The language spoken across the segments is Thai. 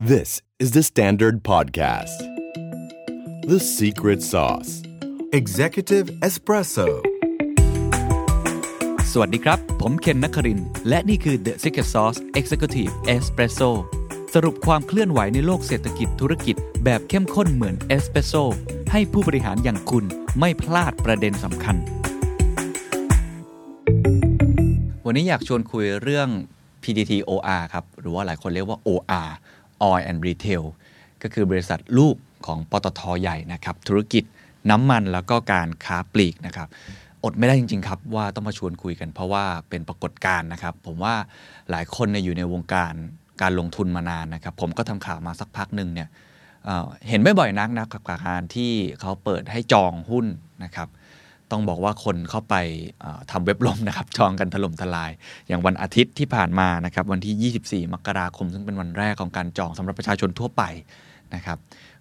This is the Standard Podcast. The Secret Sauce Executive Espresso. สวัสดีครับ ผมเคนนักคริน และนี่คือ The Secret Sauce Executive Espresso สรุปความเคลื่อนไหวในโลกเศรษฐกิจธุรกิจแบบเข้มข้นเหมือนเอสเปรสโซให้ผู้บริหารอย่างคุณไม่พลาดประเด็นสำคัญ วันนี้อยากชวนคุยเรื่อง PTT OR ครับ หรือว่าหลายคนเรียกว่า OR Oil and Retail ก็คือบริษัทลูกของปตทใหญ่นะครับ ธุรกิจน้ำมันแล้วก็การค้าปลีกนะครับ อดไม่ได้จริง ๆ ครับ ว่าต้องมาชวนคุยกันเพราะว่าเป็นปรากฏการณ์นะครับ ผมว่าหลายคนเนี่ยอยู่ในวงการการลงทุนมานานนะครับ ผมก็ทำข่าวมาสักพักหนึ่งเนี่ยเเห็นไม่บ่อยนักนะครับกับการที่เขาเปิดให้จองหุ้นนะครับ ต้องบอกว่าคนเข้าไปเอ่อทำเว็บล่มนะครับจองกันถล่มทลาย อย่างวันอาทิตย์ที่ผ่านมานะครับวันที่ 24 มกราคม ซึ่งเป็นวันแรกของการจองสำหรับประชาชนทั่วไปนะครับ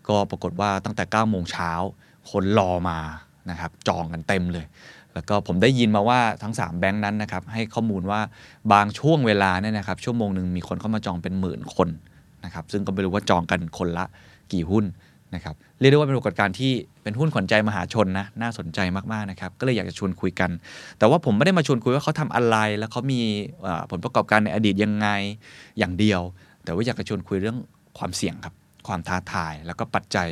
ก็ปรากฏว่าตั้งแต่ 9 โมงเช้าคนรอมานะครับจองกันเต็มเลย แล้วก็ผมได้ยินมาว่าทั้ง 3 แบงค์นั้นนะครับให้ข้อมูลว่าบางช่วงเวลาเนี่ยนะครับชั่วโมงหนึ่งมีคนเข้ามาจองเป็นหมื่นคนนะครับซึ่งก็ไม่รู้ว่าจองกันคนละกี่หุ้น นะครับเรียกได้ว่าเป็นปรากฏการณ์ที่เป็นหุ้นขวัญใจมหาชนนะน่าสนใจมากๆนะครับก็เลยอยากจะชวนคุยกัน แต่ว่าผมไม่ได้มาชวนคุยว่าเขาทำอะไร แล้วเขามีผลประกอบการในอดีตยังไงอย่างเดียว แต่ว่าอยากจะชวนคุยเรื่องความเสี่ยงครับความท้าทายแล้วก็ปัจจัย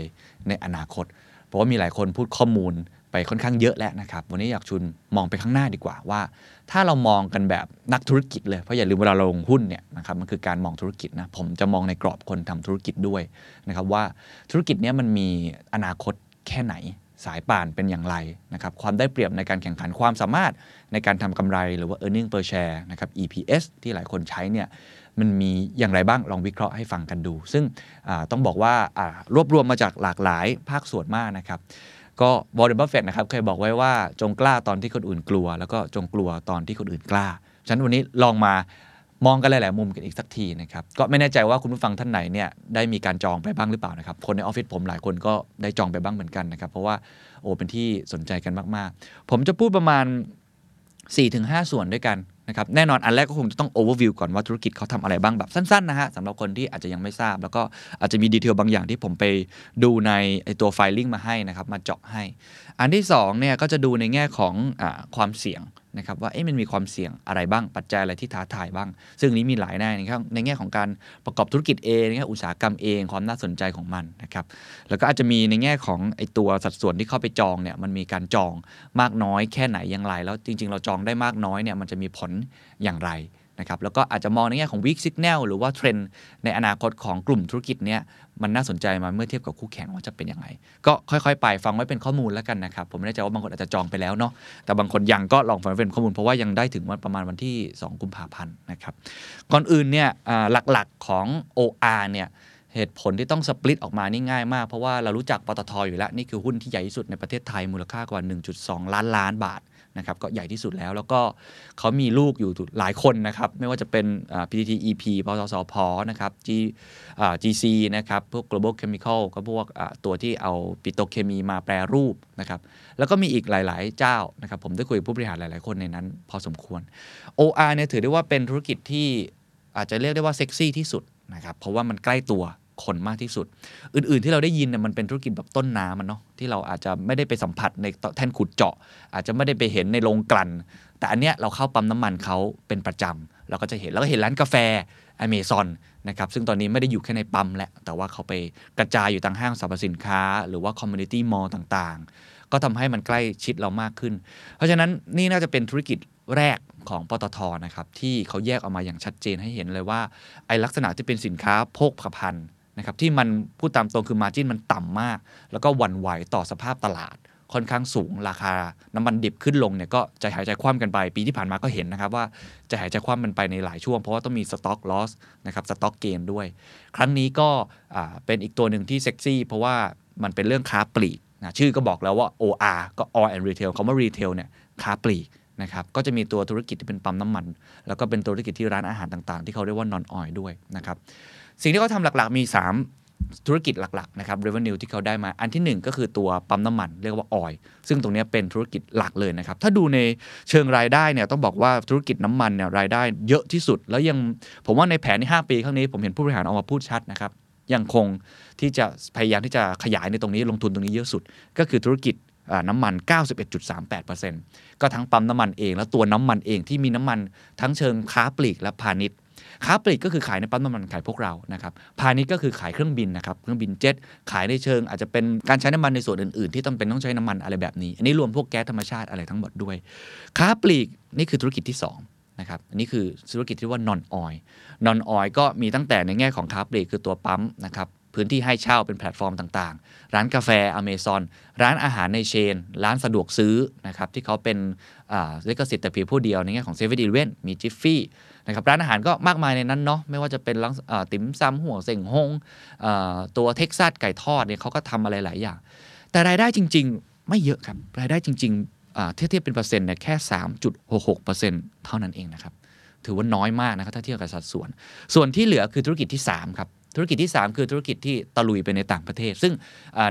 ในอนาคต เพราะว่ามีหลายคนพูดข้อมูล ไปค่อนข้างเยอะแล้วนะครับ วันนี้อยากชวนมองไปข้างหน้าดีกว่าว่า ถ้าเรามองกันแบบนักธุรกิจเลย เพราะอย่าลืมเวลาลงหุ้นเนี่ยนะครับมันคือการมองธุรกิจนะผมจะมองในกรอบคนทำธุรกิจด้วยนะครับว่าธุรกิจเนี้ยมันมีอนาคตแค่ไหนสายป่านเป็นอย่างไรนะครับความได้เปรียบในการแข่งขันความสามารถในการทำกำไรหรือว่า e a r n i n g per share นะครับ EPS ที่หลายคนใช้เนี่ยมันมีอย่างไรบ้างลองวิเคราะห์ให้ฟังกันดู ซึ่งต้องบอกว่ารวบรวมมาจากหลากหลายภาคส่วนมากนะครับ ก็วอร์เรนบัฟเฟตนะครับเคยบอกไว้ว่าจงกล้าตอนที่คนอื่นกลัว แล้วก็จงกลัวตอนที่คนอื่นกล้า ฉะนั้นวันนี้ลองมามองกันหลาย ๆ มุมกันอีกสักทีนะครับ ก็ไม่แน่ใจว่าคุณผู้ฟังท่านไหนเนี่ยได้มีการจองไปบ้างหรือเปล่านะครับ คนในออฟฟิศผมหลายคนก็ได้จองไปบ้างเหมือนกันนะครับ เพราะว่าโอ้เป็นที่สนใจกันมาก ๆ ผมจะพูดประมาณ4-5ส่วนด้วยกัน นะครับแน่นอนอันแรกก็คงจะต้องโอเวอร์วิวก่อนว่าธุรกิจเขาทำอะไรบ้างแบบสั้นๆนะฮะสำหรับคนที่อาจจะยังไม่ทราบ แล้วก็อาจจะมี detail บางอย่างที่ผมไปดูในไอตัว filing มาให้นะครับมาเจาะให้ อันที่2เนี่ยก็จะดูในแง่ของอความเสี่ยงนะครับว่าเอ๊ะมันมีความเสี่ยงอะไรบ้างปัจจัยอะไรที่ท้าทายบ้าง ซึ่งนี้มีหลายแน่นะครับในแง่ของการประกอบธุรกิจเองในแง่อุตสาหกรรมเองความน่าสนใจของมันนะครับแล้วก็อาจจะมีในแง่ของไอตัวสัดส่วนที่เข้าไปจองเนี่ยมันมีการจองมากน้อยแค่ไหนอย่างไร แล้วจริง ๆ เราจองได้มากน้อยเนี่ยมันจะมีผลอย่างไร นะครับแล้วก็อาจจะมองในแง่ของ weak signal หรือว่าเทรนด์ในอนาคตของกลุ่มธุรกิจเนี้ยมันน่าสนใจมาเมื่อเทียบกับคู่แข่งว่าจะเป็นยังไง ก็ค่อยๆ ไปฟังไว้เป็นข้อมูลแล้วกันนะครับ ผมไม่แน่ใจว่าบางคนอาจจะจองไปแล้วเนาะแต่บางคนยังก็ลองฟังไว้เป็นข้อมูลเพราะว่ายังได้ถึงวันประมาณวันที่ 2 กุมภาพันธ์นะครับก่อนอื่นเนี่ยหลักๆของ OR เนี่ยเหตุผลที่ต้องสปลิตออกมานี่ง่ายมาก เพราะว่าเรารู้จักปตทอยู่แล้ว นี่คือหุ้นที่ใหญ่ที่สุดในประเทศไทยมูลค่ากว่า 1.2 ล้านล้านบาท นะครับก็ใหญ่ที่สุดแล้ว แล้วก็เขามีลูกอยู่หลายคนนะครับ ไม่ว่าจะเป็นอ่า PTT EP ปตสพนะครับ G อ่า GC นะครับ พวก global chemical ก็พวกตัวที่เอาปิโตเคมีมาแปรรูปนะครับ แล้วก็มีอีกหลาย ๆ เจ้านะครับ ผมได้คุยกับผู้บริหารหลาย ๆ คนในนั้น พอสมควร OR เนี่ยถือได้ว่าเป็นธุรกิจที่อาจจะเรียกได้ว่าเซ็กซี่ที่สุดนะครับ เพราะว่ามันใกล้ตัว คนมากที่สุด อื่น ๆ ที่เราได้ยินเนี่ยมันเป็นธุรกิจแบบต้นน้ำมันเนาะที่เราอาจจะไม่ได้ไปสัมผัสในแท่นขุดเจาะ อาจจะไม่ได้ไปเห็นในโรงกลั่น แต่อันเนี้ยเราเข้าปั๊มน้ำมันเขาเป็นประจำเราก็จะเห็นแล้วก็เห็นร้านกาแฟอเมซอนนะครับซึ่งตอนนี้ไม่ได้อยู่แค่ในปั๊มแล้วแต่ว่าเขาไปกระจายอยู่ตามห้างสรรพสินค้า หรือว่า community mall ต่างๆ ก็ทำให้มันใกล้ชิดเรามากขึ้น เพราะฉะนั้นนี่น่าจะเป็นธุรกิจแรกของปตทนะครับที่เขาแยกออกมาอย่างชัดเจนให้เห็นเลยว่าไอลักษณะที่เป็นสินค้าโภคภัณฑ์ นะครับที่มันพูดตามตรงคือ margin มันต่ำมาก แล้วก็หวั่นไหวต่อสภาพตลาดค่อนข้างสูงราคา น้ำมันดิบขึ้นลงเนี่ยก็ใจหายใจคว่ำกันไป ปีที่ผ่านมาก็เห็นนะครับว่าจะหายใจคว่ำมันไปในหลายช่วง เพราะว่าต้องมีสต็อกลอสนะครับสต็อกเกนด้วย ครั้งนี้ก็เป็นอีกตัวหนึ่งที่เซ็กซี่เพราะว่ามันเป็นเรื่องค้าปลีกนะชื่อก็บอกแล้วว่า OR ก็ All and Retail คำว่า Retail เนี่ยค้าปลีกนะครับก็จะมีตัวธุรกิจที่เป็นปั๊มน้ำมัน แล้วก็เป็นธุรกิจที่ร้านอาหารต่างๆ ที่เขาเรียกว่า non oil ด้วยนะครับ สิ่งที่เขาทำหลักๆมี 3 ธุรกิจหลักๆนะครับ revenue ที่เขาได้มาอันทีหนึ่1 ก็คือตัวปั๊มน้ำมันเรียกว่าออยซึ่งตรงนี้เป็นธุรกิจหลักเลยนะครับ ถ้าดูในเชิงรายได้เนี่ยต้องบอกว่าธุรกิจน้ำมันเนี่ยรายได้เยอะที่สุด แล้วยังผมว่าในแผนที่5ปีข้างนี้ผมเห็นผู้บริหารออกมาพูดชัดนะครับยังคงที่จะพยายามที่จะขยายในตรงนี้ลงทุนตรงนี้เยอะสุด ก็คือธุรกิจน้ำมัน 91.38%ก็ทั้งปั๊มน้ำมันเอง และตัวน้ำมันเองที่มีน้ำมันทั้งเชิงค้าปลีกและพาณิชย์ ค้าปลีกก็คือขายในปั๊มน้ำมันขายพวกเรานะครับพาณิชย์ก็คือขายเครื่องบินนะครับเครื่องบินเจ็ตขายในเชิง อาจจะเป็นการใช้น้ำมันในส่วนอื่นๆ ที่ต้องเป็นต้องใช้น้ำมันอะไรแบบนี้ อันนี้รวมพวกแก๊สธรรมชาติอะไรทั้งหมดด้วย ค้าปลีกนี่คือธุรกิจที่ 2นะครับอันนี้คือธุรกิจที่ว่านอนออยนอนออยก็มีตั้งแต่ในแง่ของค้าปลีกคือตัวปั๊มนะครับพื้นที่ให้เช่าเป็นแพลตฟอร์มต่างๆ ร้านกาแฟอเมซอนร้านอาหารใน chain ร้านสะดวกซื้อนะครับที่เขาเป็นลิขสิทธิ์แต่เพียงผู้เดียวในแง่ของเซเว่นอีเลฟเว่นมีจิฟฟี่ นะครับร้านอาหารก็มากมายในนั้นเนาะไม่ว่าจะเป็นร้านติ๋มซำหัวเส่งฮงตัวเท็กซัสไก่ทอดเนี่ยเขาก็ทำอะไรหลายอย่าง แต่รายได้จริง ๆ ไม่เยอะครับรายได้จริงๆเทียบเทียบเป็นเปอร์เซ็นต์เนี่ยแค่ 3.66%เท่านั้นเองนะครับถือว่าน้อยมากนะครับถ้าเทียบกับสัดส่วน ส่วนที่เหลือคือธุรกิจที่ 3 ครับ ธุรกิจที่ 3 คือธุรกิจที่ตะลุยไปในต่างประเทศ ซึ่ง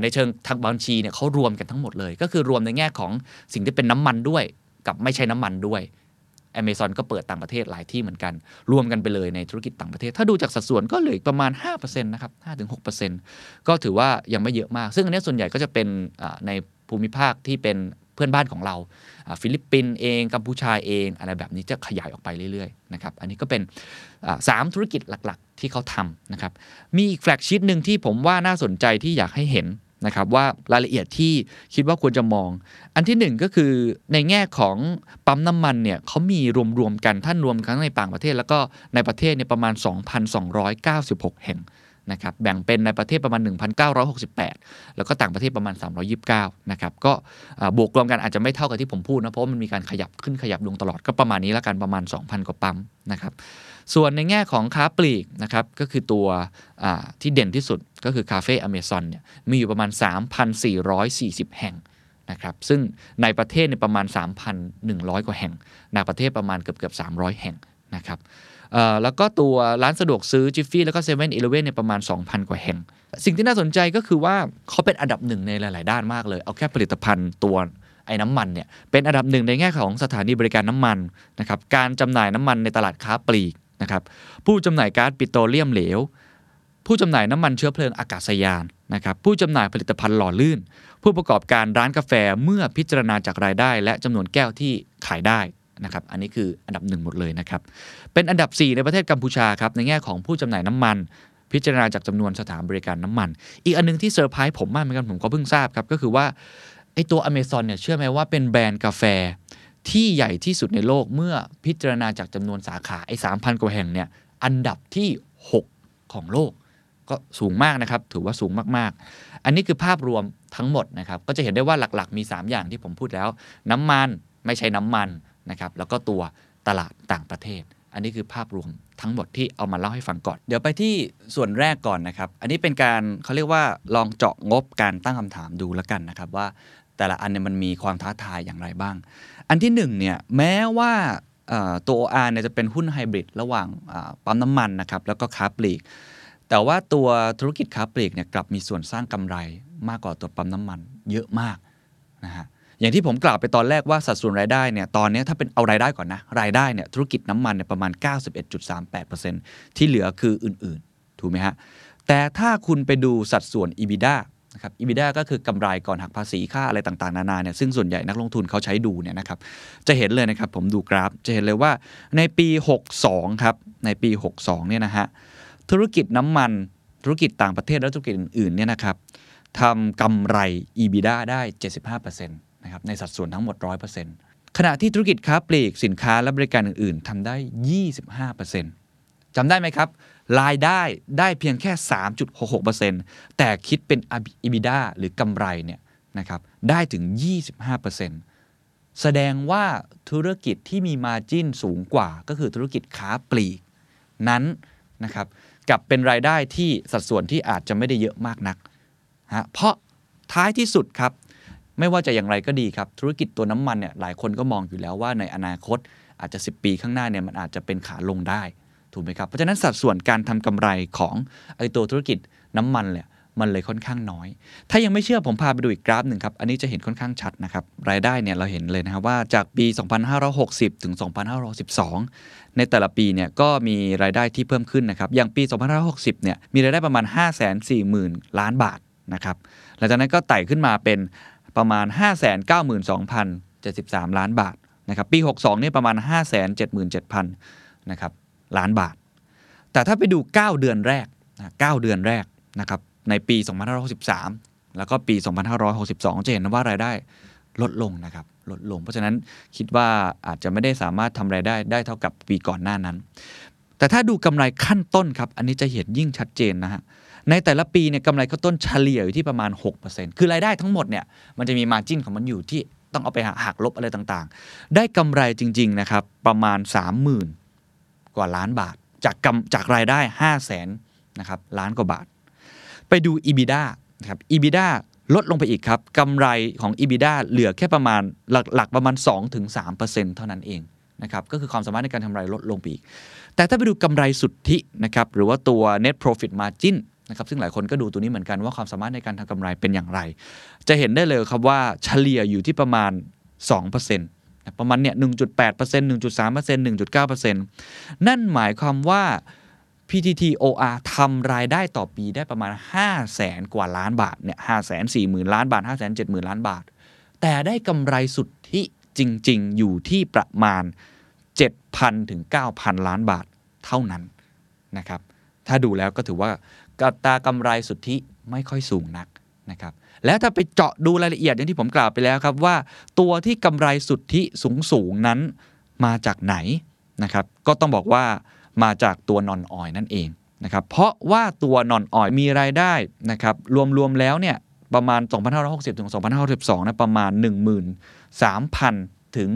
ในเชิงทางบัญชีเนี่ยเขารวมกันทั้งหมดเลย ก็คือรวมในแง่ของสิ่งที่เป็นน้ำมันด้วย กับไม่ใช่น้ำมันด้วย Amazon ก็เปิดต่างประเทศหลายที่เหมือนกัน รวมกันไปเลยในธุรกิจต่างประเทศ ถ้าดูจากสัดส่วนก็เหลือประมาณ 5%นะครับ5-6%ก็ถือว่ายังไม่เยอะมาก ซึ่งอันนี้ส่วนใหญ่ก็จะเป็นในภูมิภาคที่เป็นเพื่อนบ้านของเรา ฟิลิปปินส์เอง กัมพูชาเอง อะไรแบบนี้จะขยายออกไปเรื่อยๆ นะครับ อันนี้ก็เป็นสามธุรกิจหลักๆ ที่เขาทำนะครับ มีอีก flagship หนึ่งที่ผมว่าน่าสนใจที่อยากให้เห็น นะครับว่ารายละเอียดที่คิดว่าควรจะมอง อันที่ 1 ก็คือในแง่ของปั๊มน้ำมันเนี่ยเขามีรวมๆกันท่านรวมทั้งในต่างประเทศ แล้วก็ในประเทศเนี่ยประมาณ 2,296 แห่ง นะครับแบ่งเป็นในประเทศประมาณ 1,968 แล้วก็ต่างประเทศประมาณ 329 นะครับก็บวกรวมกันอาจจะไม่เท่ากับที่ผมพูดนะ เพราะมันมีการขยับขึ้นขยับลงตลอดก็ประมาณนี้แล้วกันประมาณ 2,000 กว่าปั๊มนะครับส่วนในแง่ของค้าปลีกนะครับก็คือตัวที่เด่นที่สุดก็คือคาเฟ่อเมซอนเนี่ยมีอยู่ประมาณ 3,440 แห่งนะครับซึ่งในประเทศเนี่ยประมาณ 3,100 กว่าแห่งในประเทศประมาณเกือบเกือบ300 แห่งนะครับ แล้วก็ตัวร้านสะดวกซื้อจิฟฟี่แล้วก็เซเว่นอีเลเว่นเนี่ยประมาณ 2,000 กว่าแห่ง สิ่งที่น่าสนใจก็คือว่าเขาเป็นอันดับหนึ่งในหลาย ๆ ด้านมากเลย เอาแค่ผลิตภัณฑ์ตัวไอ้น้ำมันเนี่ยเป็นอันดับหนึ่งในแง่ของสถานีบริการน้ำมันนะครับการจำหน่ายน้ำมันในตลาดค้าปลีกนะครับผู้จำหน่ายก๊าซปิโตรเลียมเหลว ผู้จำหน่ายน้ำมันเชื้อเพลิงอากาศยานนะครับผู้จำหน่ายผลิตภัณฑ์หล่อลื่น ผู้ประกอบการร้านกาแฟเมื่อพิจารณาจากรายได้ และจำนวนแก้วที่ขายได้ นะครับอันนี้คืออันดับหนึ่งหมดเลยนะครับ เป็นอันดับ 4 ในประเทศกัมพูชาครับในแง่ของผู้จำหน่ายน้ำมัน พิจารณาจากจำนวนสถานบริการน้ำมัน อีกอันนึงที่เซอร์ไพรส์ผมมากเหมือนกันผมก็เพิ่งทราบครับก็คือว่าไอตัวอเมซอนเนี่ยเชื่อไหมว่าเป็นแบรนด์กาแฟที่ใหญ่ที่สุดในโลกเมื่อพิจารณาจากจำนวนสาขาไอ้สามพันกว่าแห่งเนี่ยอันดับที่ 6 ของโลก ก็สูงมากนะครับ ถือว่าสูงมากๆ อันนี้คือภาพรวมทั้งหมดนะครับ ก็จะเห็นได้ว่าหลักๆ มี 3 อย่างที่ผมพูดแล้ว น้ำมันไม่ใช่น้ำมัน นะครับแล้วก็ตัวตลาดต่างประเทศ อันนี้คือภาพรวมทั้งหมดที่เอามาเล่าให้ฟังก่อน เดี๋ยวไปที่ส่วนแรกก่อนนะครับ อันนี้เป็นการเขาเรียกว่าลองเจาะงบการตั้งคำถามดูแล้วกันนะครับว่าแต่ละอันเนี่ยมันมีความท้าทายอย่างไรบ้าง อันที่1เนี่ยแม้ว่าตัว OR เนี่ยจะเป็นหุ้นไฮบริดระหว่างปั๊มน้ำมันนะครับแล้วก็ค้าปลีก แต่ว่าตัวธุรกิจค้าปลีกเนี่ยกลับมีส่วนสร้างกำไรมากกว่าตัวปั๊มน้ำมันเยอะมากนะฮะ อย่างที่ผมกล่าวไปตอนแรกว่าสัดส่วนรายได้เนี่ยตอนนี้ถ้าเป็นเอารายได้ก่อนนะ รายได้เนี่ยธุรกิจน้ำมันเนี่ยประมาณ 91.38%ที่เหลือคืออื่นๆ ถูกไหมฮะ แต่ถ้าคุณไปดูสัดส่วน EBITDA นะครับ EBITDA ก็คือกำไรก่อนหักภาษีค่าอะไรต่างๆ นานาเนี่ยซึ่งส่วนใหญ่นักลงทุนเขาใช้ดูเนี่ยนะครับจะเห็นเลยนะครับผมดูกราฟจะเห็นเลยว่าในปี 62 ครับ ในปี 62 เนี่ยนะฮะธุรกิจน้ำมันธุรกิจต่างประเทศและธุรกิจอื่นๆเนี่ยนะครับทำกำไร EBITDA ได้ 75% นะครับในสัดส่วนทั้งหมด 100%ขณะที่ธุรกิจค้าปลีกสินค้าและบริการอื่น ๆทำได้ 25%จำได้ไหมครับ รายได้ได้เพียงแค่ 3.66%แต่คิดเป็น EBITDA หรือกำไรเนี่ยนะครับได้ถึง 25%แสดงว่าธุรกิจที่มีมาจิ้นสูงกว่าก็คือธุรกิจค้าปลีก นั้นนะครับกับเป็นรายได้ที่สัดส่วนที่อาจจะไม่ได้เยอะมากนักฮะเพราะท้ายที่สุดครับ ไม่ว่าจะอย่างไรก็ดีครับ ธุรกิจตัวน้ำมันเนี่ยหลายคนก็มองอยู่แล้วว่าในอนาคตอาจจะ 10 ปีข้างหน้าเนี่ยมันอาจจะเป็นขาลงได้ถูกไหมครับเพราะฉะนั้นสัดส่วนการทำกำไรของไอตัวธุรกิจน้ำมันเนี่ยมันเลยค่อนข้างน้อย ถ้ายังไม่เชื่อผมพาไปดูอีกกราฟหนึ่งครับ อันนี้จะเห็นค่อนข้างชัดนะครับ รายได้เนี่ยเราเห็นเลยนะครับว่าจากปี 2560 ถึง 2512 ในแต่ละปีเนี่ยก็มีรายได้ที่เพิ่มขึ้นนะครับ อย่างปี 2560 เนี่ยมีรายได้ประมาณ 540,000 ล้านบาทนะครับ หลังจากนั้นก็ไต่ขึ้นมาเป็น ประมาณ 592,073 ล้านบาทนะครับปี 62เนี่ยประมาณ 577,000นะครับล้านบาท แต่ถ้าไปดู 9 เดือนแรกนะ9เดือนแรกนะครับในปี 2563 แล้วก็ปี 2562 จะเห็นว่ารายได้ลดลงนะครับลดลง เพราะฉะนั้นคิดว่าอาจจะไม่ได้สามารถทำรายได้ได้เท่ากับปีก่อนหน้านั้น แต่ถ้าดูกำไรขั้นต้นครับ อันนี้จะเห็นยิ่งชัดเจนนะฮะ ในแต่ละปีเนี่ยกำไรขั้นต้นเฉลี่ยอยู่ที่ประมาณ 6%คือรายได้ทั้งหมดเนี่ยมันจะมีมาจิ้นของมันอยู่ที่ต้องเอาไปหักลบอะไรต่างๆ ได้กำไรจริงๆนะครับประมาณ 30,000 กว่าล้านบาท จากกำจากรายได้ 5 0 0แสนนะครับล้านกว่าบาท ไปดู EBITDA นะครับ EBITDA ลดลงไปอีกครับกำไรของ EBITDA เหลือแค่ประมาณหลักหลักประมาณ 2-3%เท่านั้นเองนะครับก็คือความสามารถในการทำไรลดลงไปอีก แต่ถ้าไปดูกำไรสุทธินะครับหรือว่าตัว net profit margin นะครับซึ่งหลายคนก็ดูตัวนี้เหมือนกันว่าความสามารถในการทำกำไรเป็นอย่างไร จะเห็นได้เลยครับว่าเฉลี่ยอยู่ที่ประมาณ 2%นะประมาณเนี่ย 1.8% 1.3% 1.9%นั่นหมายความว่า PTT OR ทำรายได้ต่อปีได้ประมาณ 5 0 0แสนกว่าล้านบาทเนี่ยห้าแสนสี่หมื่นล้านบาท5 7 0 0 0 0ล้านบาท แต่ได้กำไรสุทธิจริง ๆ อยู่ที่ประมาณ 7,000ถึง9,000 ล้านบาทเท่านั้นนะครับ ถ้าดูแล้วก็ถือว่า กับตากำไรสุทธิไม่ค่อยสูงนักนะครับแล้วถ้าไปเจาะดูรายละเอียดอย่างที่ผมกล่าวไปแล้วครับว่า ตัวที่กำไรสุทธิสูงสูงๆนั้นมาจากไหนนะครับก็ต้องบอกว่ามาจากตัวนอนออยนั่นเองนะครับเพราะว่าตัวนอนออยมีรายได้นะครับรวมๆแล้วเนี่ยประมาณ 2,560 ถึง 2,562นะประมาณ 13,000 ถึง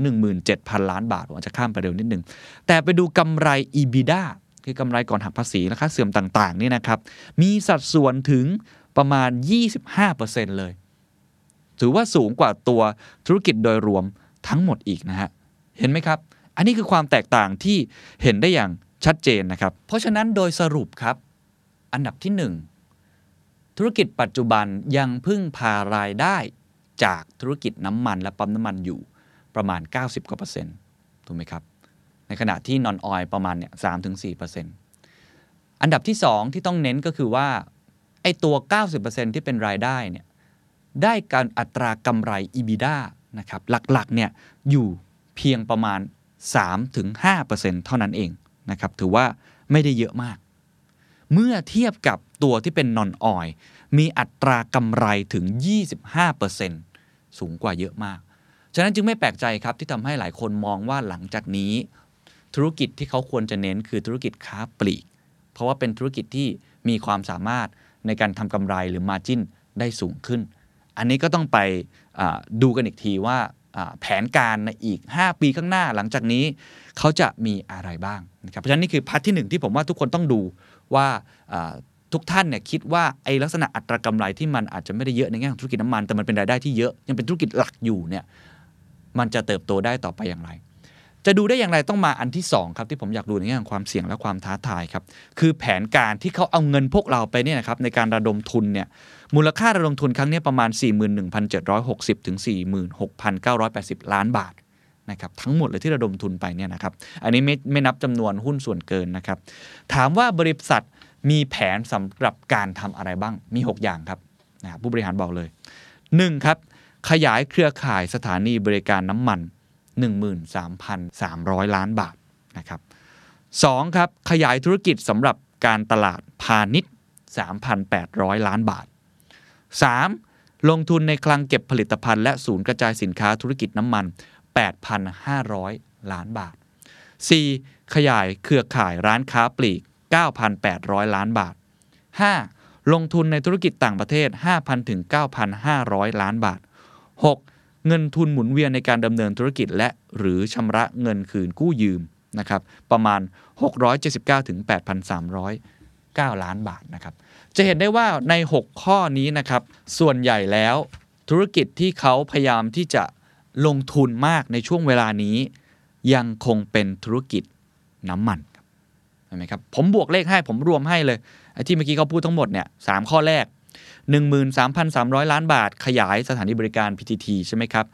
17,000 ล้านบาทผมอาจจะข้ามไปเร็วนิดนึง แต่ไปดูกำไร EBITDA คือกำไรก่อนหักภาษีและค่าเสื่อมต่างๆนี่นะครับ มีสัดส่วนถึงประมาณ 25%เลย ถือว่าสูงกว่าตัวธุรกิจโดยรวมทั้งหมดอีกนะฮะ เห็นไหมครับ อันนี้คือความแตกต่างที่เห็นได้อย่างชัดเจนนะครับ เพราะฉะนั้นโดยสรุปครับ อันดับที่ 1 ธุรกิจปัจจุบันยังพึ่งพารายได้จากธุรกิจน้ำมันและปั๊มน้ำมันอยู่ประมาณ 90กว่าเปอร์เซ็นต์ถูกไหมครับ ในขณะที่นอนออยประมาณเนี่ยสามถึงสี่เปอร์เซ็นต์อันดับที่2ที่ต้องเน้นก็คือว่าไอ้ตัว 90%ที่เป็นรายได้เนี่ยได้การอัตรากำไร EBITDA นะครับหลักๆเนี่ยอยู่เพียงประมาณ 3-5%เท่านั้นเองนะครับถือว่าไม่ได้เยอะมาก เมื่อเทียบกับตัวที่เป็นนอนออยมีอัตรากำไรถึง 25%สูงกว่าเยอะมาก ฉะนั้นจึงไม่แปลกใจครับที่ทำให้หลายคนมองว่าหลังจากนี้ ธุรกิจที่เขาควรจะเน้นคือธุรกิจค้าปลีก เพราะว่าเป็นธุรกิจที่มีความสามารถในการทำกำไรหรือมาจิ้นได้สูงขึ้น อันนี้ก็ต้องไปดูกันอีกทีว่าแผนการในอีก 5 ปีข้างหน้าหลังจากนี้ เขาจะมีอะไรบ้างนะครับเพราะฉะนั้นนี่คือพาร์ทที่ 1 ที่ผมว่าทุกคนต้องดูว่าทุกท่านเนี่ยคิดว่าไอ้ลักษณะอัตรากำไรที่มันอาจจะไม่ได้เยอะในแง่ของธุรกิจน้ำมันแต่มันเป็นรายได้ที่เยอะยังเป็นธุรกิจหลักอยู่เนี่ยมันจะเติบโตได้ต่อไปอย่างไร จะดูได้อย่างไรต้องมาอันที่ 2 ครับ ที่ผมอยากดูในแง่ของความเสี่ยงและความท้าทายครับ คือแผนการที่เขาเอาเงินพวกเราไปเนี่ยนะครับในการระดมทุนเนี่ยมูลค่าระดมทุนครั้งนี้ประมาณ 41,760 ถึง 46,980 ล้านบาทนะครับทั้งหมดเลยที่ระดมทุนไปเนี่ยนะครับอันนี้ไม่ไม่นับจำนวนหุ้นส่วนเกินนะครับ ถามว่าบริษัทมีแผนสำหรับการทำอะไรบ้างมี 6 อย่างครับนะผู้บริหารบอกเลย 1. ครับขยายเครือข่ายสถานีบริการน้ำมัน 13,300 ล้านบาทนะครับ2ครับขยายธุรกิจสำหรับการตลาดพาณิชย์ 3,800 ล้านบาท 3. ลงทุนในคลังเก็บผลิตภัณฑ์และศูนย์กระจายสินค้าธุรกิจน้ำมัน 8,500 ล้านบาท 4. ขยายเครือข่ายร้านค้าปลีก 9,800 ล้านบาท 5. ลงทุนในธุรกิจต่างประเทศ 5,000 ถึง 9,500 ล้านบาท 6. เงินทุนหมุนเวียนในการดำเนินธุรกิจ และหรือชำระเงินคืนกู้ยืมนะครับประมาณ 679ถึง8,309 ล้านบาทนะครับจะเห็นได้ว่าใน 6 ข้อนี้นะครับส่วนใหญ่แล้วธุรกิจที่เขาพยายามที่จะลงทุนมากในช่วงเวลานี้ ยังคงเป็นธุรกิจน้ำมันเห็นไหมครับผมบวกเลขให้ผมรวมให้เลยไอ้ที่เมื่อกี้เขาพูดทั้งหมดเนี่ยสข้อแรก 13,300 ล้านบาท ขยายสถานีบริการ PTT ใช่ไหมครับ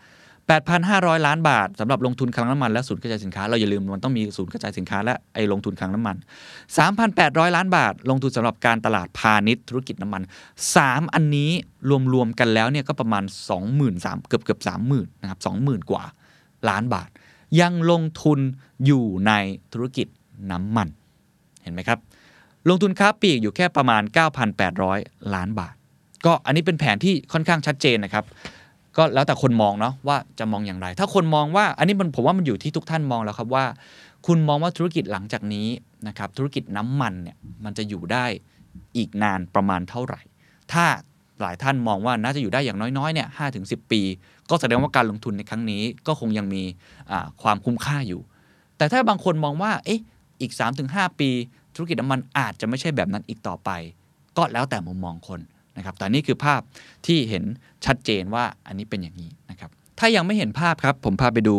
8,500 ล้านบาทสำหรับลงทุนคลังน้ำมันและศูนย์กระจายสินค้า เราอย่าลืมมันต้องมีศูนย์กระจายสินค้าและไอ้ลงทุนคลังน้ำมัน 3,800 ล้านบาท ลงทุนสำหรับการตลาดพาณิชย์ธุรกิจน้ำมัน 3 อันนี้รวมๆกันแล้วเนี่ยก็ประมาณ 23,000เกือบเกือบ30,000นะครับ20,000 กว่าล้านบาท ยังลงทุนอยู่ในธุรกิจน้ำมัน เห็นไหมครับ ลงทุนค้าปลีกอยู่แค่ประมาณ 9,800 ล้านบาท ก็อันนี้เป็นแผนที่ค่อนข้างชัดเจนนะครับ ก็แล้วแต่คนมองเนาะว่าจะมองอย่างไร ถ้าคนมองว่าอันนี้มันผมว่ามันอยู่ที่ทุกท่านมองแล้วครับว่า คุณมองว่าธุรกิจหลังจากนี้นะครับธุรกิจน้ำมันเนี่ยมันจะอยู่ได้อีกนานประมาณเท่าไหร่ ถ้าหลายท่านมองว่าน่าจะอยู่ได้อย่างน้อยๆเนี่ยห้าถึงสิปี ก็แสดงว่าการลงทุนในครั้งนี้ก็คงยังมีความคุ้มค่าอยู่ แต่ถ้าบางคนมองว่าเอ๊ะอีก 3-5 ปี ธุรกิจน้ำมันอาจจะไม่ใช่แบบนั้นอีกต่อไป ก็แล้วแต่มุมมองคนนะครับแต่นี่คือภาพที่เห็นชัดเจนว่าอันนี้เป็นอย่างนี้นะครับ ถ้ายังไม่เห็นภาพครับผมพาไปดู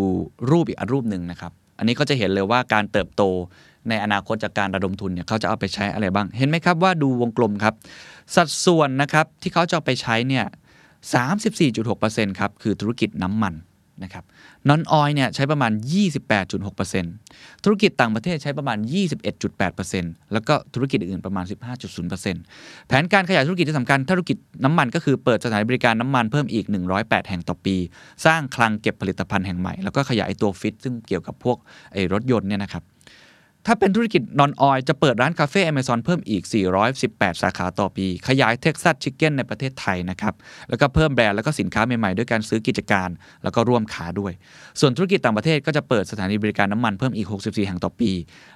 รูปอีกอันรูปหนึ่งนะครับ อันนี้ก็จะเห็นเลยว่าการเติบโตในอนาคตจากการระดมทุนเนี่ยเขาจะเอาไปใช้อะไรบ้าง เห็นไหมครับว่าดูวงกลมครับ สัดส่วนนะครับที่เขาจะเอาไปใช้เนี่ย34.6%ครับคือธุรกิจน้ำมัน นะครับนอนออยเนี่ยใช้ประมาณ 28.6%ธุรกิจต่างประเทศใช้ประมาณ 21.8%แล้วก็ธุรกิจอื่นประมาณ 15.0%แผนการขยายธุรกิจที่สำคัญธุรกิจน้ำมันก็คือเปิดสถานบริการน้ำมันเพิ่มอีก 108 แห่งต่อปี สร้างคลังเก็บผลิตภัณฑ์แห่งใหม่ แล้วก็ขยายตัวฟิตซึ่งเกี่ยวกับพวกไอรถยนต์เนี่ยนะครับ ถ้าเป็นธุรกิจ non-oil จะเปิดร้านคาเฟ่อเมซอนเพิ่มอีก 418 สาขาต่อปี ขยาย Texas Chicken ในประเทศไทยนะครับ แล้วก็เพิ่มแบรนด์แล้วก็สินค้าใหม่ ๆ ด้วยการซื้อกิจการ แล้วก็ร่วมขาด้วย ส่วนธุรกิจต่างประเทศก็จะเปิดสถานีบริการน้ำมันเพิ่มอีก 64 แห่งต่อปี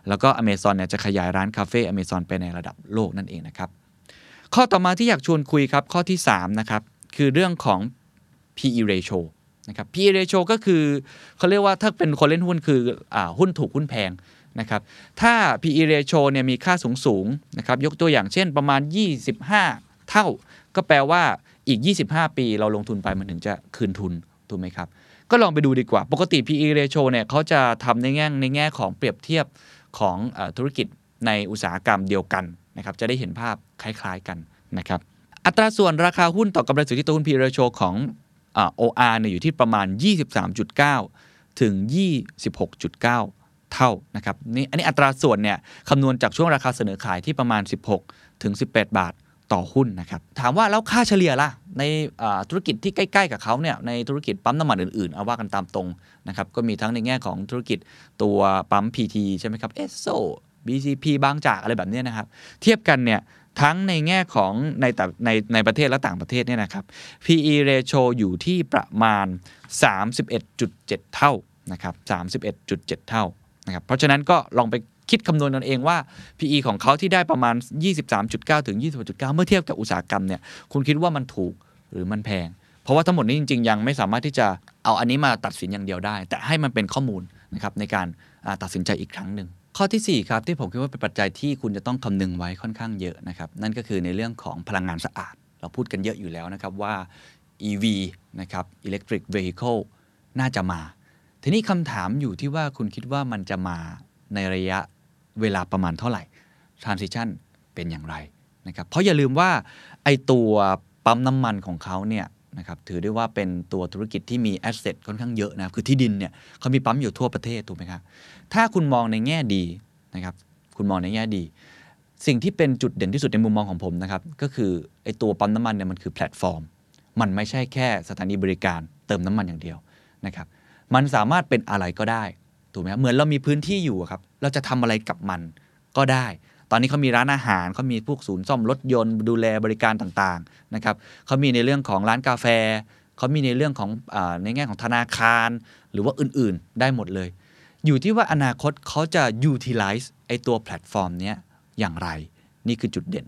แล้วก็อเมซอนเนี่ยจะขยายร้านคาเฟ่อเมซอนไปในระดับโลกนั่นเองนะครับข้อต่อมาที่อยากชวนคุยครับข้อที่3นะครับคือเรื่องของ PE ratio นะครับ PE ratio ก็คือเขาเรียกว่าถ้าเป็นคนเล่นหุ้นคืออหุ้นถูกหุ้นแพง นะครับถ้า PE ratio เนี่ยมีค่าสูงสูงนะครับยกตัวอย่างเช่นประมาณ 25 เท่า ก็แปลว่าอีก 25 ปีเราลงทุนไปมันถึงจะคืนทุนถูกไหมครับ ก็ลองไปดูดีกว่า ปกติ PE ratio เนี่ยเขาจะทำในแง่ในแง่ของเปรียบเทียบของอธุรกิจในอุตสาหกรรมเดียวกันนะครับจะได้เห็นภาพคล้ายๆกันนะครับอัตราส่วนราคาหุ้นต่อกำไรสุทธิต่อหุ้น PE ratio ของ OR เนี่ยอยู่ที่ประมาณ 23.9 ถึง 26.9 เท่านะครับนี่อันนี้อัตราส่วนเนี่ยคำนวณจากช่วงราคาเสนอขายที่ประมาณ 16 ถึง 18 บาทต่อหุ้นนะครับถามว่าแล้วค่าเฉลี่ยล่ะ ในธุรกิจที่ใกล้ ๆ กับเขาเนี่ยในธุรกิจปั๊มน้ำมันอื่นๆ เอาว่ากันตามตรงนะครับก็มีทั้งในแง่ของธุรกิจตัวปั๊ม PT ใช่ไหมครับเอสโซ BCP บางจากอะไรแบบนี้นะครับ เทียบกันเนี่ยทั้งในแง่ของในแต่ในในประเทศและต่างประเทศเนี่ยนะครับ PE ratio อยู่ที่ประมาณ 31.7 เท่านะครับ31.7 เท่า นะครับเพราะฉะนั้นก็ลองไปคิดคำนวณกันเองว่า PE ของเขาที่ได้ประมาณ 23.9 ถึง 26.9 เมื่อเทียบกับอุตสาหกรรมเนี่ยคุณคิดว่ามันถูกหรือมันแพง เพราะว่าทั้งหมดนี้จริง ๆ ยังไม่สามารถที่จะเอาอันนี้มาตัดสินอย่างเดียวได้ แต่ให้มันเป็นข้อมูลนะครับในการตัดสินใจอีกครั้งหนึ่งข้อที่ 4 ครับ ที่ผมคิดว่าเป็นปัจจัยที่คุณจะต้องคำนึงไว้ค่อนข้างเยอะนะครับนั่นก็คือในเรื่องของพลังงานสะอาด เราพูดกันเยอะอยู่แล้วนะครับว่า EV นะครับ Electric Vehicle น่าจะมา ทีนี้คำถามอยู่ที่ว่าคุณคิดว่ามันจะมาในระยะเวลาประมาณเท่าไหร่ transition เป็นอย่างไรนะครับ เพราะอย่าลืมว่าไอตัวปั๊มน้ำมันของเขาเนี่ยนะครับถือได้ว่าเป็นตัวธุรกิจที่มีแอสเซทค่อนข้างเยอะนะคือที่ดินเนี่ยเขามีปั๊มอยู่ทั่วประเทศถูกไหมครับถ้าคุณมองในแง่ดีนะครับคุณมองในแง่ดี สิ่งที่เป็นจุดเด่นที่สุดในมุมมองของผมนะครับก็คือไอตัวปั๊มน้ำมันเนี่ยมันคือแพลตฟอร์ม มันไม่ใช่แค่สถานีบริการเติมน้ำมันอย่างเดียวนะครับ มันสามารถเป็นอะไรก็ได้ถูกไหมเหมือนเรามีพื้นที่อยู่ครับ เราจะทำอะไรกับมันก็ได้ ตอนนี้เขามีร้านอาหารเขามีพวกศูนย์ซ่อมรถยนต์ดูแลบริการต่างๆนะครับเขามีในเรื่องของร้านกาแฟเขามีในเรื่องของอในแง่ของธนาคาร หรือว่าอื่นๆได้หมดเลย อยู่ที่ว่าอนาคตเขาจะ utilize ไอตัวแพลตฟอร์มนี้อย่างไร นี่คือจุดเด่น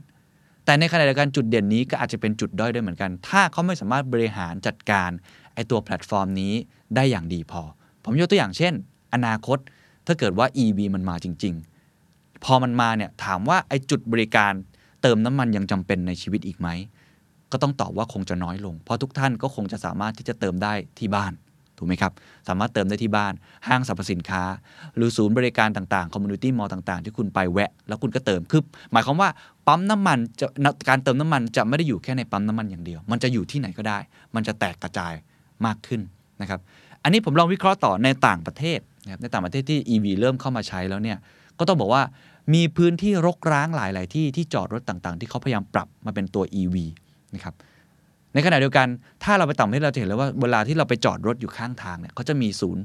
แต่ในขณะเดียวกันจุดเด่นนี้ก็อาจจะเป็นจุดด้อยด้วยเหมือนกัน ถ้าเขาไม่สามารถบริหารจัดการ ไอตัวแพลตฟอร์มนี้ได้อย่างดีพอ ผมยกตัวอย่างเช่น อนาคตถ้าเกิดว่า EV มันมาจริง ๆ พอมันมาเนี่ยถามว่าไอจุดบริการเติมน้ำมันยังจำเป็นในชีวิตอีกไหม ก็ต้องตอบว่าคงจะน้อยลง เพราะทุกท่านก็คงจะสามารถที่จะเติมได้ที่บ้านถูกไหมครับ สามารถเติมได้ที่บ้าน ห้างสรรพสินค้า หรือศูนย์บริการต่างๆ community mall ต่างๆ ที่คุณไปแวะ แล้วคุณก็เติมคือหมายความว่าปั๊มน้ำมันจะการเติมน้ำมันจะไม่ได้อยู่แค่ในปั๊มน้ำมันอย่างเดียว มันจะอยู่ที่ไหนก็ได้ มันจะแตกกระจาย มากขึ้นนะครับ อันนี้ผมลองวิเคราะห์ต่อในต่างประเทศนะครับในต่างประเทศที่ EV เริ่มเข้ามาใช้แล้วเนี่ยก็ต้องบอกว่ามีพื้นที่รกร้างหลาย ๆ ที่ที่จอดรถต่าง ๆ ที่เขาพยายามปรับมาเป็นตัว EV นะครับในขณะเดียวกันถ้าเราไปต่างประเทศเราจะเห็นเลยว่าเวลาที่เราไปจอดรถอยู่ข้างทางเนี่ยเขาจะมีศูนย์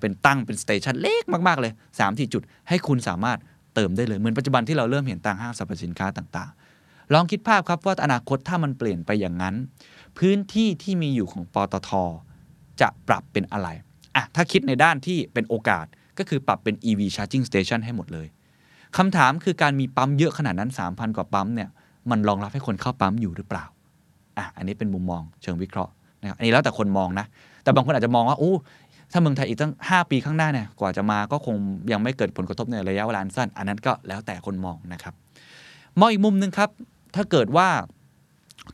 เป็นตั้งเป็นสเตชันเล็กมาก ๆ เลย3ามที่จุด ให้คุณสามารถเติมได้เลย เหมือนปัจจุบันที่เราเริ่มเห็นตามห้างสรรพสินค้าต่าง ๆ ลองคิดภาพครับว่าอนาคตถ้ามันเปลี่ยนไปอย่างนั้น พื้นที่ที่มีอยู่ของปตท จะปรับเป็นอะไรอะถ้าคิดในด้านที่เป็นโอกาสก็คือปรับเป็น EV charging station ให้หมดเลยคำถามคือการมีปั๊มเยอะขนาดนั้น 3,000 กว่าปั๊มเนี่ยมันรองรับให้คนเข้าปั๊มอยู่หรือเปล่าอะอันนี้เป็นมุมมองเชิงวิเคราะห์นะครับอันนี้แล้วแต่คนมองนะ แต่บางคนอาจจะมองว่าโอ้ถ้าเมืองไทยอีกตั้ง 5 ปีข้างหน้าเนี่ยกว่าจะมาก็คงยังไม่เกิดผลกระทบในระยะเวลาสั้น อันนั้นก็แล้วแต่คนมองนะครับมองอีกมุมหนึ่งครับ ถ้าเกิดว่า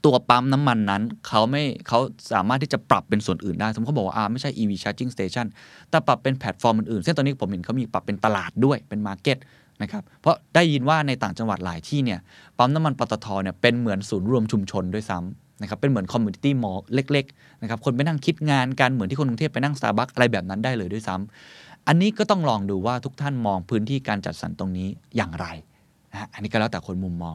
ตัวปั๊มน้ำมันนั้นเขาไม่เขาสามารถที่จะปรับเป็นส่วนอื่นได้ สมมติเขาบอกว่าอ่าไม่ใช่ EV charging station แต่ปรับเป็นแพลตฟอร์มอื่นๆเช่นตอนนี้ผมเห็นเขามีปรับเป็นตลาดด้วยเป็น marketนะครับเพราะได้ยินว่าในต่างจังหวัดหลายที่เนี่ยปั๊มน้ำมันปตทเนี่ยเป็นเหมือนศูนย์รวมชุมชนด้วยซ้ำนะครับเป็นเหมือน community mall เล็กๆนะครับคนไปนั่งคิดงานกันเหมือนที่คนกรุงเทพไปนั่งสตาร์บัคอะไรแบบนั้นได้เลยด้วยซ้ำอันนี้ก็ต้องลองดูว่าทุกท่านมองพื้นที่การจัดสรรตรงนี้อย่างไรนะอันนี้ก็แล้วแต่คนมุมมอง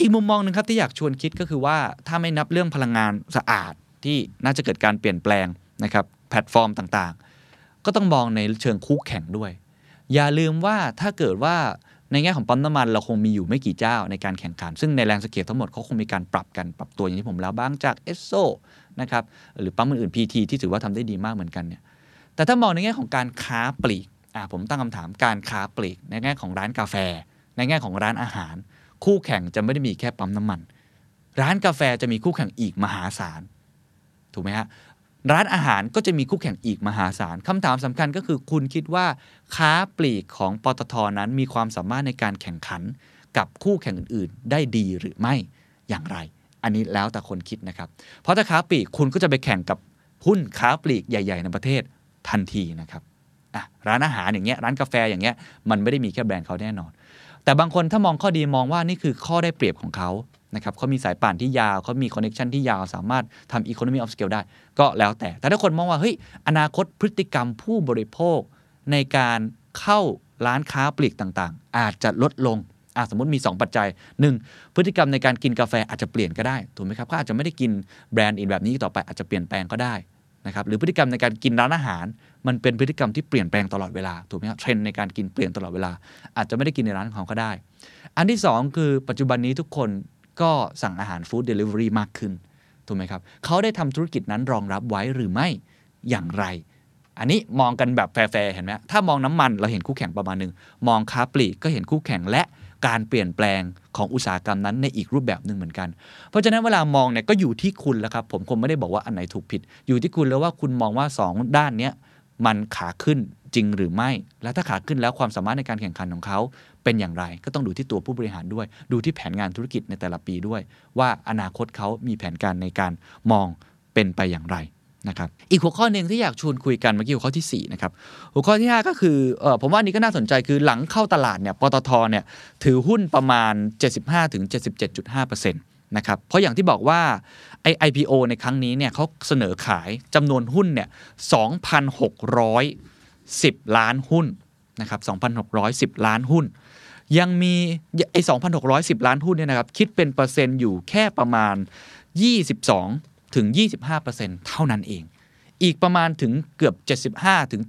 อีกมุมมองหนึ่งครับที่อยากชวนคิดก็คือว่าถ้าไม่นับเรื่องพลังงานสะอาดที่น่าจะเกิดการเปลี่ยนแปลงนะครับแพลตฟอร์มต่างๆ ก็ต้องมองในเชิงคู่แข่งด้วย อย่าลืมว่าถ้าเกิดว่าในแง่ของปั๊มน้ำมันเราคงมีอยู่ไม่กี่เจ้าในการแข่งขัน ซึ่งในแรงสเกตทั้งหมดเขาคงมีการปรับกันปรับตัวอย่างที่ผมแล้วบ้างจากเอสโซนะครับหรือปั๊มอื่นๆ PT ที่ถือว่าทำได้ดีมากเหมือนกันเนี่ยแต่ถ้ามองในแง่ของการค้าปลีกอ่าผมตั้งคำถามการค้าปลีก ในแง่ของร้านกาแฟ ในแง่ของร้านอาหาร คู่แข่งจะไม่ได้มีแค่ปั๊มน้ำมัน ร้านกาแฟจะมีคู่แข่งอีกมหาศาลถูกไหมฮะร้านอาหารก็จะมีคู่แข่งอีกมหาศาลคำถามสำคัญก็คือคุณคิดว่าค้าปลีกของปตทนั้นมีความสามารถในการแข่งขันกับคู่แข่งอื่นๆ ได้ดีหรือไม่อย่างไร อันนี้แล้วแต่คนคิดนะครับ เพราะถ้าค้าปลีกคุณก็จะไปแข่งกับหุ้นค้าปลีกใหญ่ ๆ ในประเทศทันทีนะครับร้านอาหารอย่างเงี้ยร้านกาแฟอย่างเงี้ยมันไม่ได้มีแค่แบรนด์เขาแน่นอน แต่บางคนถ้ามองข้อดีมองว่านี่คือข้อได้เปรียบของเขานะครับเขามีสายป่านที่ยาวเขามี connection ที่ยาวสามารถทำ economy of scale ได้ ก็แล้วแต่ แต่ถ้าคนมองว่าเฮ้ยอนาคตพฤติกรรมผู้บริโภค ในการเข้าร้านค้าปลีกต่างๆ อาจจะลดลงสมมติมี 2 ปัจจัย 1. พฤติกรรมในการกินกาแฟอาจจะเปลี่ยนก็ได้ ถูกไหมครับเขาอาจจะไม่ได้กินแบรนด์อื่นแบบนี้ต่อไปอาจจะเปลี่ยนแปลงก็ได้ นะครับหรือพฤติกรรมในการกินร้านอาหาร มันเป็นพฤติกรรมที่เปลี่ยนแปลงตลอดเวลาถูกไหมครับเทรนในการกินเปลี่ยนตลอดเวลา อาจจะไม่ได้กินในร้านของเขาก็ได้ อันที่ 2 คือปัจจุบันนี้ทุกคนก็สั่งอาหาร food delivery มากขึ้นถูกไหมครับเขาได้ทำธุรกิจนั้นรองรับไว้หรือไม่อย่างไร อันนี้มองกันแบบแฟร์ๆเห็นไหมถ้ามองน้ำมันเราเห็นคู่แข่งประมาณหนึ่งมองค้าปลีกก็เห็นคู่แข่งและ การเปลี่ยนแปลงของอุตสาหกรรมนั้นในอีกรูปแบบหนึ่งเหมือนกัน เพราะฉะนั้นเวลามองเนี่ยก็อยู่ที่คุณแล้วครับ ผมคงไม่ได้บอกว่าอันไหนถูกผิด อยู่ที่คุณแล้วว่าคุณมองว่า 2 ด้านเนี้ยมันขาขึ้นจริงหรือไม่ และถ้าขาขึ้นแล้วความสามารถในการแข่งขันของเขาเป็นอย่างไร ก็ต้องดูที่ตัวผู้บริหารด้วย ดูที่แผนงานธุรกิจในแต่ละปีด้วย ว่าอนาคตเขามีแผนการในการมองเป็นไปอย่างไร นะครับอีกหัวข้อหนึ่งที่อยากชวนคุยกันเมื่อกี้หัวข้อที่ 4 นะครับ หัวข้อที่ 5 ก็คือเออผมว่านี้ก็น่าสนใจคือหลังเข้าตลาดเนี่ยปตทเนี่ยถือหุ้นประมาณ 75-77.5%นะครับเพราะอย่างที่บอกว่าไอ IPO ในครั้งนี้เนี่ยเขาเสนอขายจำนวนหุ้นเนี่ย2,610 ล้านหุ้นนะครับ2,610 ล้านหุ้น ยังมีไอ้2,610 ล้านหุ้นเนี่ยนะครับคิดเป็นเปอร์เซ็นต์อยู่แค่ประมาณ 22 ถึง 25%เท่านั้นเอง อีกประมาณถึงเกือบ 75ถึง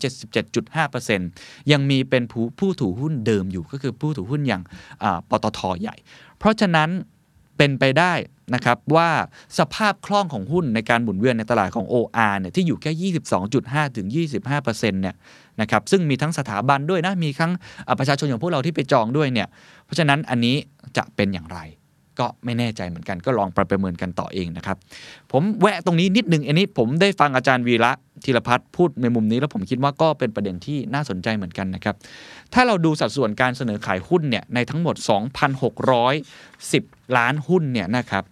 77.5%ยังมีเป็นผู้ผู้ถือหุ้นเดิมอยู่ก็คือผู้ถือหุ้นอย่างปตทใหญ่ เพราะฉะนั้นเป็นไปได้นะครับว่าสภาพคล่องของหุ้นในการหมุนเวียนในตลาดของ OR เนี่ยที่อยู่แค่ 22.5 ถึง 25%เนี่ยนะครับซึ่งมีทั้งสถาบันด้วยนะ มีทั้งประชาชนอย่างพวกเราที่ไปจองด้วยเนี่ยเพราะฉะนั้นอันนี้จะเป็นอย่างไร ก็ไม่แน่ใจเหมือนกันก็ลองประเมินกันต่อเองนะครับ ผมแวะตรงนี้นิดนึงอันนี้ผมได้ฟังอาจารย์วีระธีรพัฒน์พูดในมุมนี้ แล้วผมคิดว่าก็เป็นประเด็นที่น่าสนใจเหมือนกันนะครับ ถ้าเราดูสัดส่วนการเสนอขายหุ้นเนี่ยในทั้งหมด 2,610 ล้านหุ้นเนี่ยนะครับ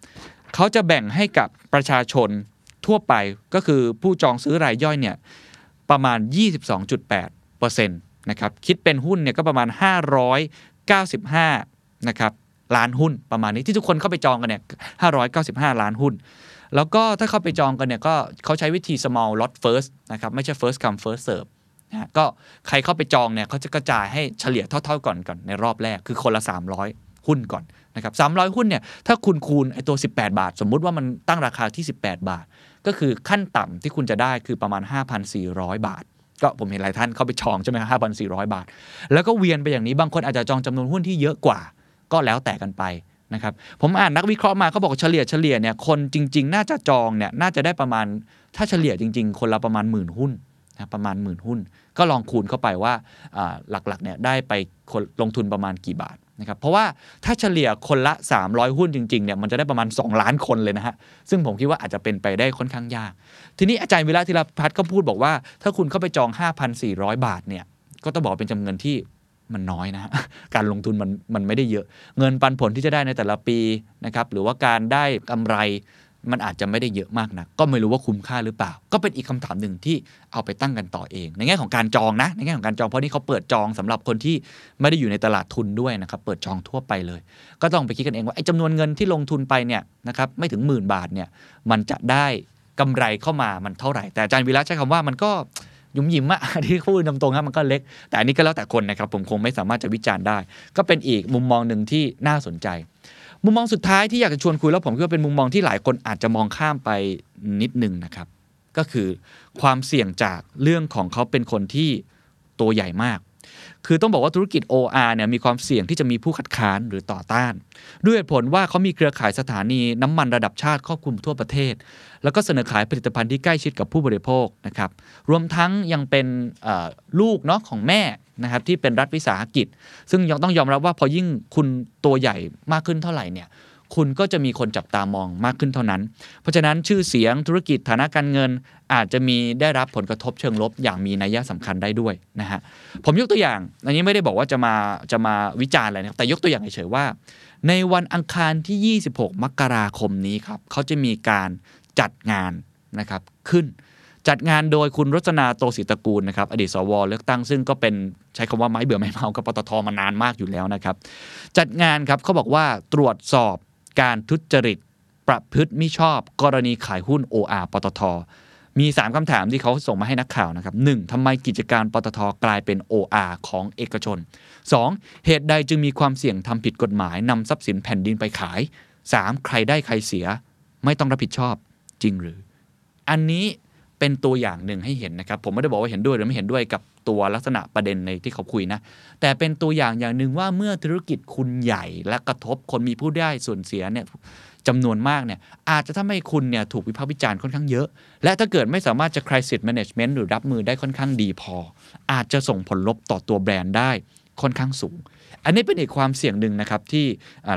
เขาจะแบ่งให้กับประชาชนทั่วไปก็คือผู้จองซื้อรายย่อยเนี่ยประมาณ 22.8%นะครับคิดเป็นหุ้นเนี่ยก็ประมาณ 595 นะครับ ล้านหุ้นประมาณนี้ที่ทุกคนเข้าไปจองกันเนี่ย595 ล้านหุ้น แล้วก็ถ้าเข้าไปจองกันเนี่ยก็เขาใช้วิธี small lot first นะครับไม่ใช่ first come first serve นะก็ใครเข้าไปจองเนี่ยเขาจะกระจายให้เฉลี่ยเท่า ๆก่อนก่อนในรอบแรกคือคนละ 300 หุ้นก่อนนะครับ300 หุ้นเนี่ยถ้าคุณคูณไอตัว 18 บาท สมมุติว่ามันตั้งราคาที่ 18 บาท ก็คือขั้นต่ำที่คุณจะได้คือประมาณ 5,400 บาท ก็ผมเห็นหลายท่านเข้าไปจองใช่ไหมครับ5,400บาท แล้วก็เวียนไปอย่างนี้บางคนอาจจะจองจำนวนหุ้นที่เยอะกว่า ก็แล้วแต่กันไปนะครับผมอ่านนักวิเคราะห์มาเขาบอกเฉลี่ยเฉลี่ยเนี่ยคนจริง ๆ น่าจะจองเนี่ยน่าจะได้ประมาณถ้าเฉลี่ยจริง ๆ คนละประมาณหมื่นหุ้นนะประมาณหมื่นหุ้น ก็ลองคูณเข้าไปว่าหลักๆเนี่ยได้ไปลงทุนประมาณกี่บาทนะครับเพราะว่าถ้าเฉลี่ยคนละ 300 หุ้นจริงๆเนี่ยมันจะได้ประมาณ 2 ล้านคนเลยนะฮะซึ่งผมคิดว่าอาจจะเป็นไปได้ค่อนข้างยาก ทีนี้อาจารย์วิระธีรพัฒน์ก็พูดบอกว่า ถ้าคุณเข้าไปจอง 5,400 บาทเนี่ยก็ต้องบอกเป็นจำนวนที่ มันน้อยนะ การลงทุนมันมันไม่ได้เยอะ เงินปันผลที่จะได้ในแต่ละปีนะครับหรือว่าการได้กำไรมันอาจจะไม่ได้เยอะมากนะก็ไม่รู้ว่าคุ้มค่าหรือเปล่า ก็เป็นอีกคำถามหนึ่งที่เอาไปตั้งกันต่อเอง ในแง่ของการจองนะ ในแง่ของการจองเพราะนี่เขาเปิดจองสำหรับคนที่ไม่ได้อยู่ในตลาดทุนด้วยนะครับเปิดจองทั่วไปเลย ก็ต้องไปคิดกันเองว่าไอ้จำนวนเงินที่ลงทุนไปเนี่ยนะครับไม่ถึงหมื่นบาทเนี่ยมันจะได้กำไรเข้ามามันเท่าไหร่ แต่อาจารย์วิระใช้คำว่ามันก็ ยุ่มยิ้มอะที่พูดตรงๆครับมันก็เล็ก แต่อันนี้ก็แล้วแต่คนนะครับ ผมคงไม่สามารถจะวิจารณ์ได้ ก็เป็นอีกมุมมองหนึ่งที่น่าสนใจ มุมมองสุดท้ายที่อยากจะชวนคุยแล้วผมคิดว่าเป็นมุมมองที่หลายคนอาจจะมองข้ามไปนิดนึงนะครับ ก็คือความเสี่ยงจากเรื่องของเขาเป็นคนที่ตัวใหญ่มาก คือต้องบอกว่าธุรกิจ OR เนี่ยมีความเสี่ยงที่จะมีผู้คัดค้านหรือต่อต้าน ด้วยเหตุผลว่าเขามีเครือข่ายสถานีน้ำมันระดับชาติครอบคลุมทั่วประเทศ แล้วก็เสนอขายผลิตภัณฑ์ที่ใกล้ชิดกับผู้บริโภคนะครับรวมทั้งยังเป็นลูกเนาะของแม่นะครับที่เป็นรัฐวิสาหกิจ ซึ่งยังต้องยอมรับว่าพอยิ่งคุณตัวใหญ่มากขึ้นเท่าไหร่เนี่ย คุณก็จะมีคนจับตามองมากขึ้นเท่านั้น เพราะฉะนั้นชื่อเสียงธุรกิจฐานะการเงิน อาจจะมีได้รับผลกระทบเชิงลบอย่างมีนัยสำคัญได้ด้วยนะฮะผมยกตัวอย่าง อันนี้ไม่ได้บอกว่าจะมาจะมาวิจารณ์อะไรนะแต่ยกตัวอย่างเฉยๆว่า ในวันอังคารที่ 26 มกราคมนี้ครับเขาจะมีการจัดงานนะครับขึ้นจัดงานโดยคุณรจนาโตศิตกูลนะครับอดีตสวเลือกตั้งซึ่งก็เป็นใช้คำว่าไม้เบื่อไม้เมากับปตทมานานมากอยู่แล้วนะครับ จัดงานครับเขาบอกว่าตรวจสอบ การทุจริต ประพฤติมิชอบ กรณีขายหุ้น OR ปตท มี 3คำถามที่เขาส่งมาให้นักข่าวนะครับ 1. ทำไมกิจการปตทกลายเป็น OR ของเอกชน 2. เหตุใดจึงมีความเสี่ยงทำผิดกฎหมายนำทรัพย์สินแผ่นดินไปขาย 3. ใครได้ใครเสีย ไม่ต้องรับผิดชอบจริงหรือ อันนี้เป็นตัวอย่างหนึ่งให้เห็นนะครับ ผมไม่ได้บอกว่าเห็นด้วยหรือไม่เห็นด้วยกับ ตัวลักษณะประเด็นในที่เขาคุยนะ แต่เป็นตัวอย่างอย่างหนึ่งว่าเมื่อธุรกิจคุณใหญ่และกระทบคนมีผู้ได้ส่วนเสียเนี่ยจำนวนมากเนี่ยอาจจะทำให้คุณเนี่ยถูกวิพากษ์วิจารณ์ค่อนข้างเยอะ และถ้าเกิดไม่สามารถจะ crisis management หรือรับมือได้ค่อนข้างดีพอ อาจจะส่งผลลบต่อตัวแบรนด์ได้ค่อนข้างสูง อันนี้เป็นอีกความเสี่ยงหนึ่งนะครับที่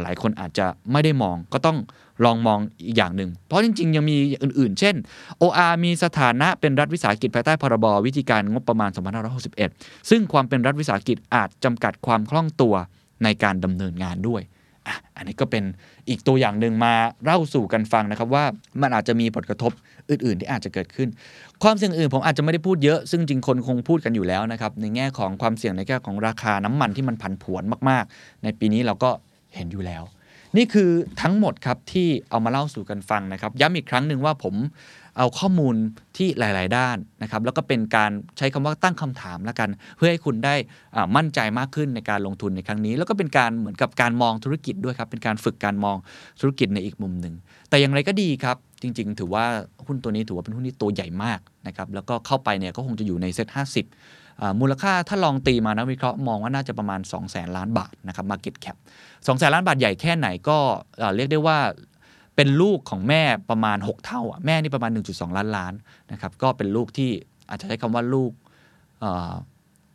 หลายคนอาจจะไม่ได้มองก็ต้อง ลองมองอีกอย่างหนึ่ง เพราะจริง ๆ ยังมีอื่น ๆ เช่น OR มีสถานะเป็นรัฐวิสาหกิจภายใต้พรบวิธีการงบประมาณ 2561 ซึ่งความเป็นรัฐวิสาหกิจอาจจำกัดความคล่องตัวในการดำเนินงานด้วยอ,อันนี้ก็เป็นอีกตัวอย่างหนึ่งมาเล่าสู่กันฟังนะครับว่ามันอาจจะมีผลกระทบอื่น ๆ ที่อาจจะเกิดขึ้น ความเสี่ยงอื่นผมอาจจะไม่ได้พูดเยอะ ซึ่งจริงคนคงพูดกันอยู่แล้วนะครับในแง่ของความเสี่ยงในแง่ของราคาน้ำมันที่มันผันผวนมาก ๆ ในปีนี้เราก็เห็นอยู่แล้ว นี่คือทั้งหมดครับที่เอามาเล่าสู่กันฟังนะครับ ย้ำอีกครั้งหนึ่งว่าผมเอาข้อมูลที่หลาย ๆ ด้านนะครับ แล้วก็เป็นการใช้คำว่าตั้งคำถามแล้วกัน เพื่อให้คุณได้มั่นใจมากขึ้นในการลงทุนในครั้งนี้ แล้วก็เป็นการเหมือนกับการมองธุรกิจด้วยครับ เป็นการฝึกการมองธุรกิจในอีกมุมหนึ่ง แต่อย่างไรก็ดีครับ จริง ๆ ถือว่าหุ้นตัวนี้ถือว่าเป็นหุ้นที่ตัวใหญ่มากนะครับ แล้วก็เข้าไปเนี่ยก็คงจะอยู่ในเซ็ต50 มูลค่าถ้าลองตีมานะวิเคราะห์มองว่าน่าจะประมาณ 2 0 0แสนล้านบาทนะครับ Market Cap 2แสนล้านบาทใหญ่แค่ไหนก็เรียกได้ว่าเป็นลูกของแม่ประมาณ 6 เท่าแม่นี่ประมาณ 1.2 ล้านล้านนะครับก็เป็นลูกที่อาจจะใช้คำว่าลูก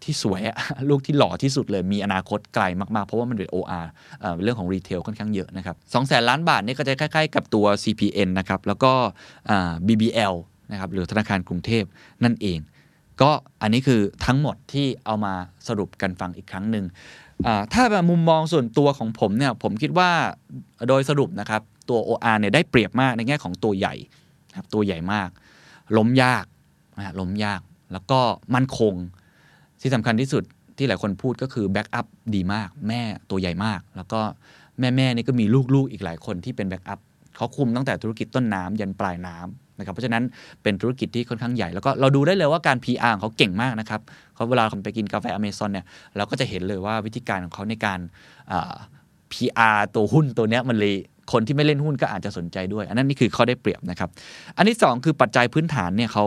ที่สวยลูกที่หล่อที่สุดเลยมีอนาคตไกลมาก ๆ เพราะว่ามันเป็น OR เรื่องของรีเทลค่อนข้างเยอะนะครับสองแสนล้านบาทนี่ก็จะคล้าย ๆ กับตัว CPN นะครับแล้วก็ BBL นะครับหรือธนาคารกรุงเทพนั่นเอง ก็อันนี้คือทั้งหมดที่เอามาสรุปกันฟังอีกครั้งหนึ่งถ้าแบบมุมมองส่วนตัวของผมเนี่ยผมคิดว่าโดยสรุปนะครับตัว OR เนี่ยได้เปรียบมากในแง่ของตัวใหญ่ครับตัวใหญ่มาก ล้มยากนะล้มยาก แล้วก็มั่นคงที่สำคัญที่สุดที่หลายคนพูดก็คือแบ็กอัพดีมาก แม่ตัวใหญ่มาก แล้วก็แม่แม่นี่ก็มีลูกๆอีกหลายคนที่เป็นแบ็กอัพเขาคุมตั้งแต่ธุรกิจต้นน้ำยันปลายน้ำ นะครับเพราะฉะนั้นเป็นธุรกิจที่ค่อนข้างใหญ่ แล้วก็เราดูได้เลยว่าการ PR ของเขาเก่งมากนะครับเขาเวลาไปกินกาแฟอเมซอนเนี่ยเราก็จะเห็นเลยว่าวิธีการของเขาในการ PR ตัวหุ้นตัวเนี้ยมันเลยคนที่ไม่เล่นหุ้นก็อาจจะสนใจด้วย อันนั้นนี่คือเขาได้เปรียบนะครับ อันที่ 2 คือปัจจัยพื้นฐานเนี่ยเขา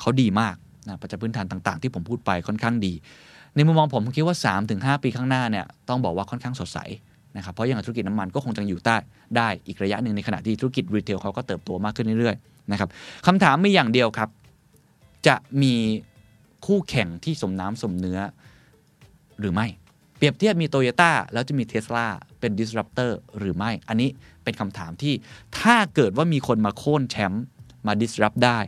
เขาดีมากนะปัจจัยพื้นฐานต่าง ๆ ที่ผมพูดไปค่อนข้างดี ในมุมมองผมผมคิดว่า 3-5 ปีข้างหน้าเนี่ยต้องบอกว่าค่อนข้างสดใสนะครับเพราะอย่างธุรกิจน้ำมันก็คงจะอยู่ใต้ได้อีกระยะหนึ่งในขณะที่ธุรกิจรีเทลเขาก็เติบโตมากขึ้นเรื่อยๆ นะครับคำถามมีอย่างเดียวครับ จะมีคู่แข่งที่สมน้ำสมเนื้อหรือไม่ เปรียบเทียบมีโตโยต้าแล้วจะมีเท s l a เป็น disruptor หรือไม่ อันนี้เป็นคำถามที่ถ้าเกิดว่ามีคนมาโค่นแชมป์มา disrupt ได้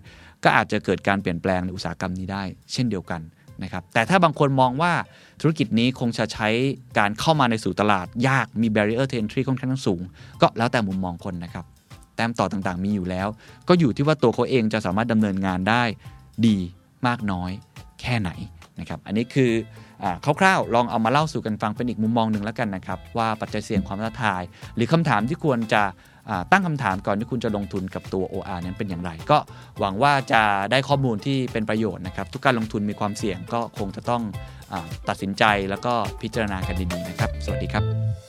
ก็อาจจะเกิดการเปลี่ยนแปลงในอุตสาหกรรมนี้ได้ เช่นเดียวกันนะครับแต่ถ้าบางคนมองว่าธุรกิจนี้คงจะใช้การเข้ามาในสู่ตลาดยากมี barrier to entry ค่อนข้างสูง ก็แล้วแต่มุมมองคนนะครับ แต้มต่อต่างๆ มีอยู่แล้ว ก็อยู่ที่ว่าตัวเขาเองจะสามารถดำเนินงานได้ดีมากน้อยแค่ไหนนะครับอันนี้คือคร่าวๆ ลองเอามาเล่าสู่กันฟังเป็นอีกมุมมองหนึ่งแล้วกันนะครับว่าปัจจัยเสี่ยงความท้าทาย หรือคำถามที่ควรจะตั้งคำถามก่อนที่คุณจะลงทุนกับตัว OR นั้นเป็นอย่างไร ก็หวังว่าจะได้ข้อมูลที่เป็นประโยชน์นะครับ ทุกการลงทุนมีความเสี่ยงก็คงจะต้องอตัดสินใจแล้วก็พิจารณากันดีๆนะครับ สวัสดีครับ